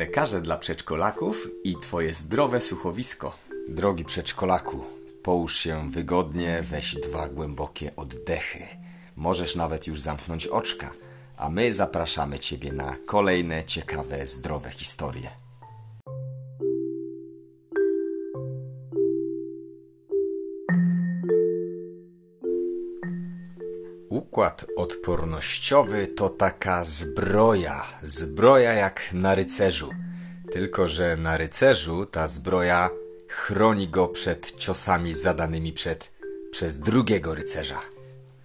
lekarze dla przedszkolaków i Twoje zdrowe słuchowisko. Drogi przedszkolaku, połóż się wygodnie, weź dwa głębokie oddechy. Możesz nawet już zamknąć oczka, a my zapraszamy Ciebie na kolejne ciekawe, zdrowe historie. Układ odpornościowy to taka zbroja, zbroja jak na rycerzu. Tylko, że na rycerzu ta zbroja chroni go przed ciosami zadanymi przed, przez drugiego rycerza.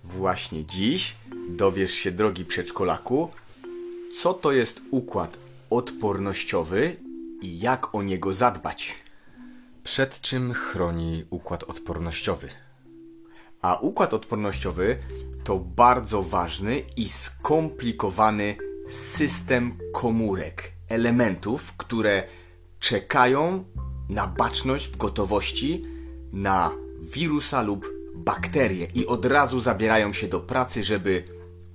Właśnie dziś dowiesz się, drogi przedszkolaku, co to jest układ odpornościowy i jak o niego zadbać. Przed czym chroni układ odpornościowy? A układ odpornościowy to bardzo ważny i skomplikowany system komórek, elementów, które czekają na baczność w gotowości na wirusa lub bakterie i od razu zabierają się do pracy, żeby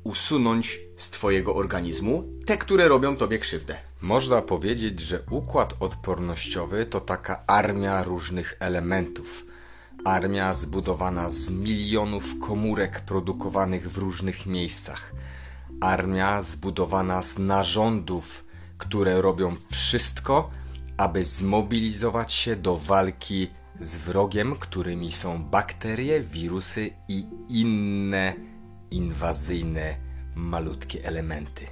usunąć z Twojego organizmu te, które robią Tobie krzywdę. Można powiedzieć, że układ odpornościowy to taka armia różnych elementów. Armia zbudowana z milionów komórek produkowanych w różnych miejscach. Armia zbudowana z narządów, które robią wszystko, aby zmobilizować się do walki z wrogiem, którymi są bakterie, wirusy i inne inwazyjne malutkie elementy.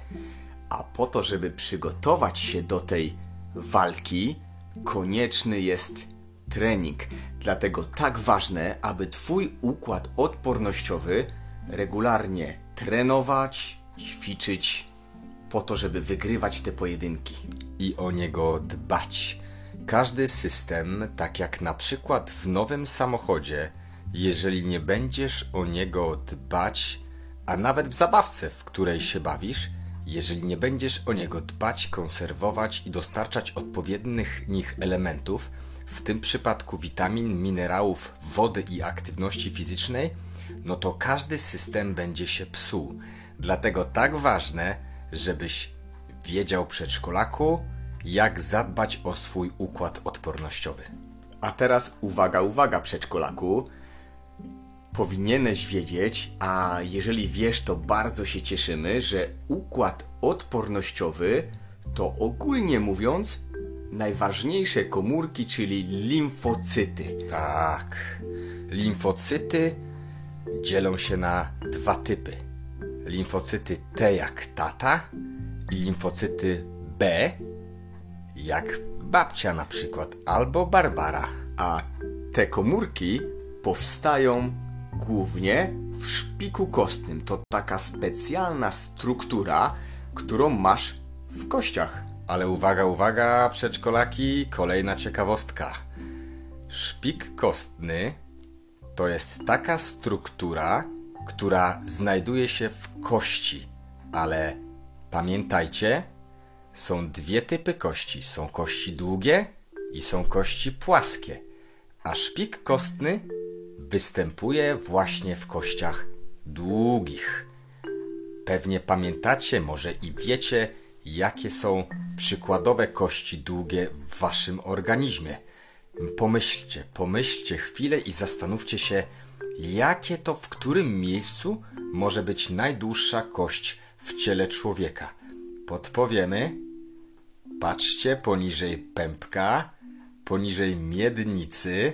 A po to, żeby przygotować się do tej walki, konieczny jest trening. Dlatego tak ważne, aby Twój układ odpornościowy regularnie trenować, ćwiczyć, po to, żeby wygrywać te pojedynki. i o niego dbać. Każdy system, tak jak na przykład w nowym samochodzie, jeżeli nie będziesz o niego dbać, a nawet w zabawce, w której się bawisz, jeżeli nie będziesz o niego dbać, konserwować i dostarczać odpowiednich nich elementów, w tym przypadku witamin, minerałów, wody i aktywności fizycznej, no to każdy system będzie się psuł. Dlatego tak ważne, żebyś wiedział przedszkolaku, jak zadbać o swój układ odpornościowy. A teraz uwaga, uwaga, przedszkolaku. Powinieneś wiedzieć, a jeżeli wiesz, to bardzo się cieszymy, że układ odpornościowy to ogólnie mówiąc najważniejsze komórki, czyli limfocyty. Tak. Limfocyty dzielą się na dwa typy. Limfocyty T jak tata i limfocyty B jak babcia na przykład albo Barbara. A te komórki powstają głównie w szpiku kostnym. To taka specjalna struktura, którą masz w kościach. Ale uwaga, uwaga, przedszkolaki, kolejna ciekawostka. Szpik kostny to jest taka struktura, która znajduje się w kości, ale pamiętajcie, są dwie typy kości. Są kości długie i są kości płaskie, a szpik kostny występuje właśnie w kościach długich. Pewnie pamiętacie, może i wiecie, jakie są przykładowe kości długie w waszym organizmie. Pomyślcie, pomyślcie chwilę i zastanówcie się, jakie to w którym miejscu może być najdłuższa kość w ciele człowieka. Podpowiemy. Patrzcie poniżej pępka, poniżej miednicy.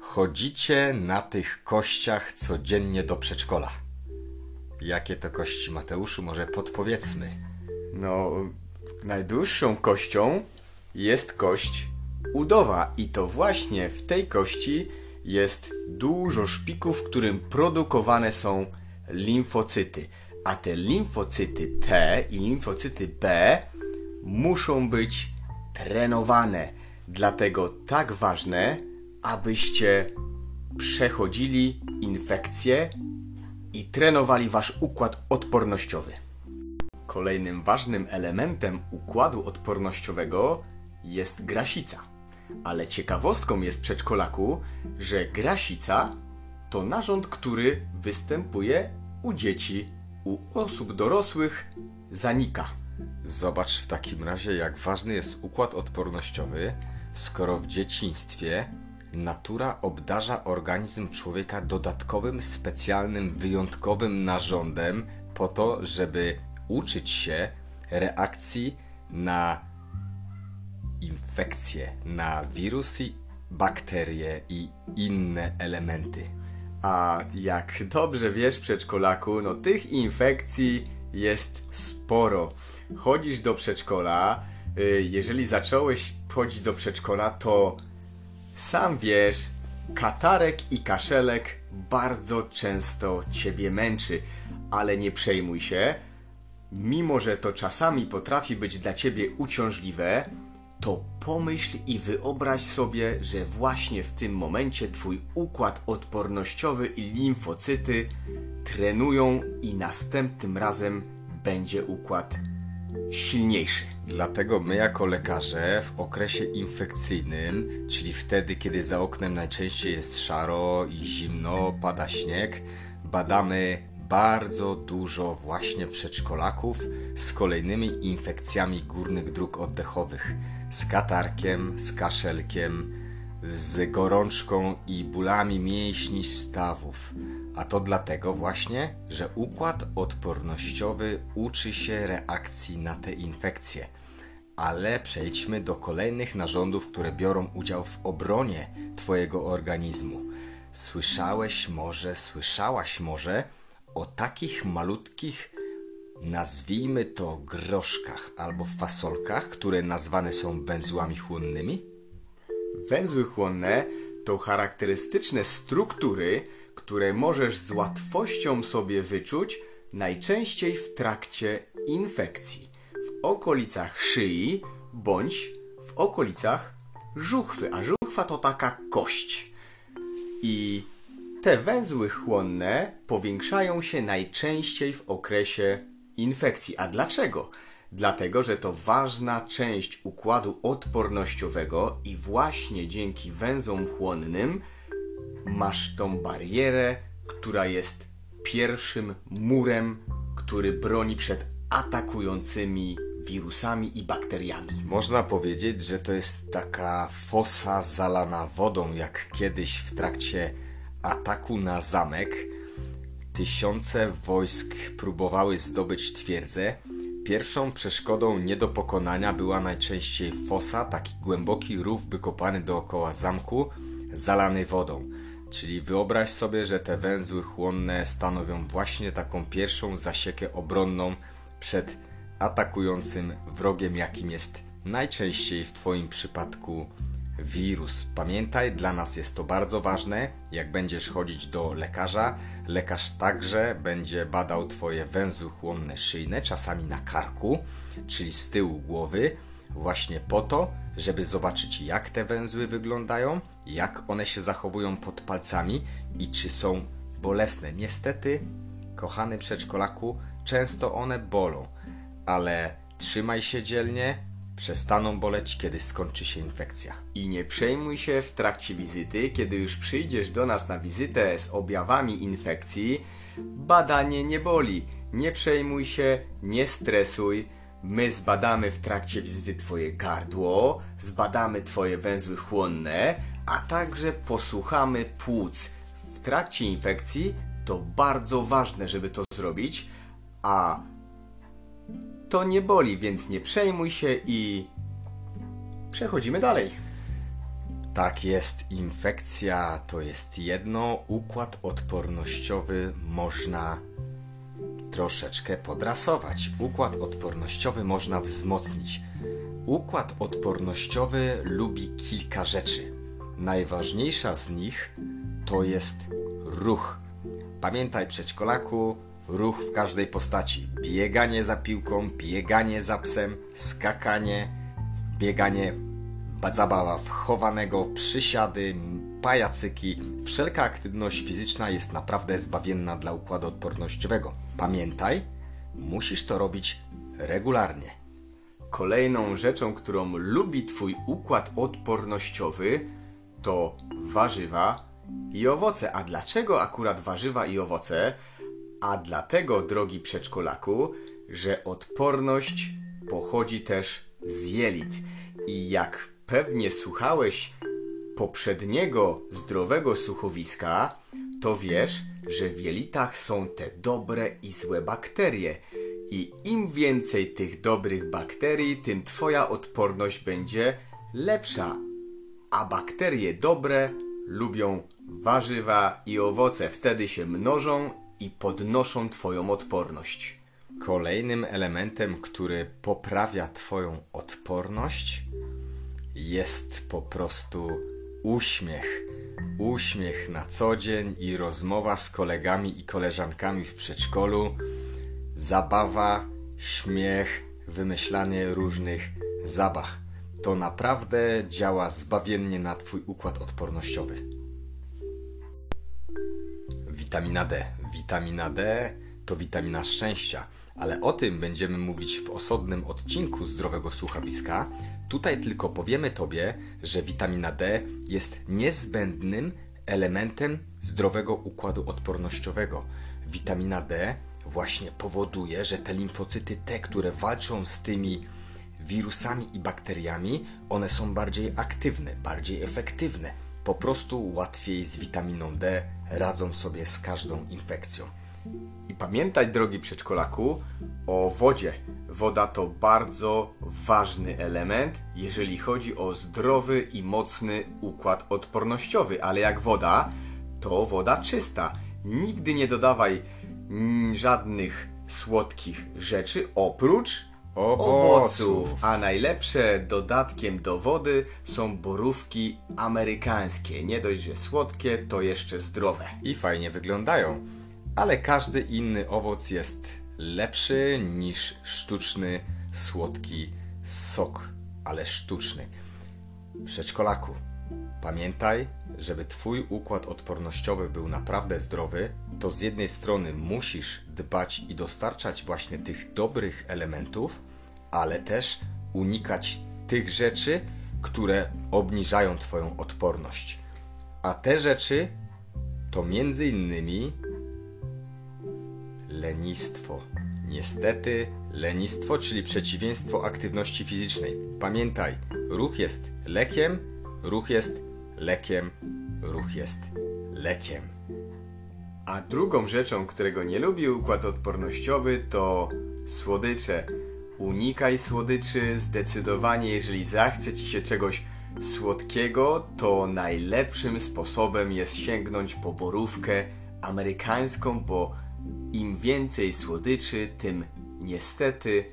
Chodzicie na tych kościach codziennie do przedszkola. Jakie to kości, Mateuszu? Może podpowiedzmy. No, najdłuższą kością jest kość udowa i to właśnie w tej kości jest dużo szpików, w którym produkowane są limfocyty. A te limfocyty T i limfocyty B muszą być trenowane. Dlatego tak ważne, abyście przechodzili infekcje i trenowali wasz układ odpornościowy. Kolejnym ważnym elementem układu odpornościowego jest grasica. Ale ciekawostką jest przedszkolaku, że grasica to narząd, który występuje u dzieci, u osób dorosłych zanika. Zobacz w takim razie, jak ważny jest układ odpornościowy, skoro w dzieciństwie natura obdarza organizm człowieka dodatkowym, specjalnym, wyjątkowym narządem po to, żeby uczyć się reakcji na infekcje, na wirusy, bakterie i inne elementy. A jak dobrze wiesz, przedszkolaku, no tych infekcji jest sporo. Chodzisz do przedszkola, y, jeżeli zacząłeś chodzić do przedszkola, to sam wiesz, katarek i kaszelek bardzo często ciebie męczy, ale nie przejmuj się. Mimo, że to czasami potrafi być dla ciebie uciążliwe, to pomyśl i wyobraź sobie, że właśnie w tym momencie twój układ odpornościowy i limfocyty trenują i następnym razem będzie układ silniejszy. Dlatego my, jako lekarze, w okresie infekcyjnym, czyli wtedy, kiedy za oknem najczęściej jest szaro i zimno, pada śnieg, badamy bardzo dużo właśnie przedszkolaków z kolejnymi infekcjami górnych dróg oddechowych, z katarkiem, z kaszelkiem, z gorączką i bólami mięśni stawów. A to dlatego właśnie, że układ odpornościowy uczy się reakcji na te infekcje. Ale przejdźmy do kolejnych narządów, które biorą udział w obronie Twojego organizmu. Słyszałeś może, słyszałaś może o takich malutkich, nazwijmy to groszkach albo fasolkach, które nazwane są węzłami chłonnymi? Węzły chłonne to charakterystyczne struktury, które możesz z łatwością sobie wyczuć najczęściej w trakcie infekcji, w okolicach szyi bądź w okolicach żuchwy, a żuchwa to taka kość. I te węzły chłonne powiększają się najczęściej w okresie infekcji. A dlaczego? Dlatego, że to ważna część układu odpornościowego i właśnie dzięki węzłom chłonnym masz tą barierę, która jest pierwszym murem, który broni przed atakującymi wirusami i bakteriami. Można powiedzieć, że to jest taka fosa zalana wodą, jak kiedyś w trakcie ataku na zamek tysiące wojsk próbowały zdobyć twierdzę. Pierwszą przeszkodą nie do pokonania była najczęściej fosa, taki głęboki rów wykopany dookoła zamku, zalany wodą. Czyli wyobraź sobie, że te węzły chłonne stanowią właśnie taką pierwszą zasiekę obronną przed atakującym wrogiem, jakim jest najczęściej w Twoim przypadku wirus. Pamiętaj, dla nas jest to bardzo ważne. Jak będziesz chodzić do lekarza, lekarz także będzie badał Twoje węzły chłonne szyjne, czasami na karku, czyli z tyłu głowy, właśnie po to, żeby zobaczyć, jak te węzły wyglądają, jak one się zachowują pod palcami i czy są bolesne. Niestety, kochany przedszkolaku, często one bolą, ale trzymaj się dzielnie, przestaną boleć, kiedy skończy się infekcja. I nie przejmuj się w trakcie wizyty, kiedy już przyjdziesz do nas na wizytę z objawami infekcji. Badanie nie boli. Nie przejmuj się, nie stresuj. My zbadamy w trakcie wizyty Twoje gardło, zbadamy Twoje węzły chłonne, a także posłuchamy płuc. W trakcie infekcji to bardzo ważne, żeby to zrobić, a to nie boli, więc nie przejmuj się i przechodzimy dalej. Tak jest, infekcja to jest jedno, układ odpornościowy można troszeczkę podrasować. Układ odpornościowy można wzmocnić. Układ odpornościowy lubi kilka rzeczy. Najważniejsza z nich to jest ruch. Pamiętaj, przedszkolaku, ruch w każdej postaci. Bieganie za piłką, bieganie za psem, skakanie, bieganie, zabawa wchowanego, przysiady, pajacyki. Wszelka aktywność fizyczna jest naprawdę zbawienna dla układu odpornościowego. Pamiętaj, musisz to robić regularnie. Kolejną rzeczą, którą lubi Twój układ odpornościowy, to warzywa i owoce. A dlaczego akurat warzywa i owoce? A dlatego, drogi przedszkolaku, że odporność pochodzi też z jelit. I jak pewnie słuchałeś poprzedniego zdrowego słuchowiska, to wiesz, że w jelitach są te dobre i złe bakterie. I im więcej tych dobrych bakterii, tym twoja odporność będzie lepsza. A bakterie dobre lubią warzywa i owoce. Wtedy się mnożą i podnoszą twoją odporność. Kolejnym elementem, który poprawia Twoją odporność, jest po prostu uśmiech. Uśmiech na co dzień i rozmowa z kolegami i koleżankami w przedszkolu, zabawa, śmiech, wymyślanie różnych zabawek. To naprawdę działa zbawiennie na Twój układ odpornościowy. Witamina D. Witamina D to witamina szczęścia, ale o tym będziemy mówić w osobnym odcinku zdrowego słuchawiska. Tutaj tylko powiemy Tobie, że witamina D jest niezbędnym elementem zdrowego układu odpornościowego. Witamina D właśnie powoduje, że te limfocyty T, które walczą z tymi wirusami i bakteriami, one są bardziej aktywne, bardziej efektywne. Po prostu łatwiej z witaminą D radzą sobie z każdą infekcją. I pamiętaj, drogi przedszkolaku, o wodzie. Woda to bardzo ważny element, jeżeli chodzi o zdrowy i mocny układ odpornościowy, ale jak woda, to woda czysta. Nigdy nie dodawaj mm, żadnych słodkich rzeczy oprócz Owoców. A najlepsze dodatkiem do wody są borówki amerykańskie. Nie dość, że słodkie, to jeszcze zdrowe. I fajnie wyglądają. Ale każdy inny owoc jest lepszy niż sztuczny, słodki sok, ale sztuczny. Przedszkolaku, pamiętaj, żeby Twój układ odpornościowy był naprawdę zdrowy, to z jednej strony musisz dbać i dostarczać właśnie tych dobrych elementów, ale też unikać tych rzeczy, które obniżają Twoją odporność. A te rzeczy to między innymi lenistwo. Niestety, lenistwo, czyli przeciwieństwo aktywności fizycznej. Pamiętaj, ruch jest lekiem, ruch jest lekiem, ruch jest lekiem. A drugą rzeczą, którego nie lubi układ odpornościowy, to słodycze. Unikaj słodyczy zdecydowanie, jeżeli zachce ci się czegoś słodkiego, to najlepszym sposobem jest sięgnąć po borówkę amerykańską, bo im więcej słodyczy, tym niestety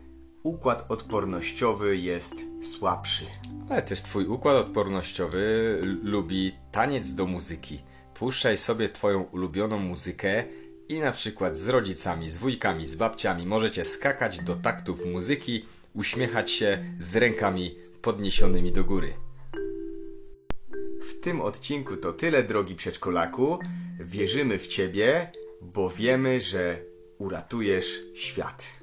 układ odpornościowy jest słabszy. Ale też twój układ odpornościowy lubi taniec do muzyki. Puszczaj sobie twoją ulubioną muzykę i na przykład z rodzicami, z wujkami, z babciami możecie skakać do taktów muzyki, uśmiechać się z rękami podniesionymi do góry. W tym odcinku to tyle, drogi przedszkolaku. Wierzymy w Ciebie, bo wiemy, że uratujesz świat.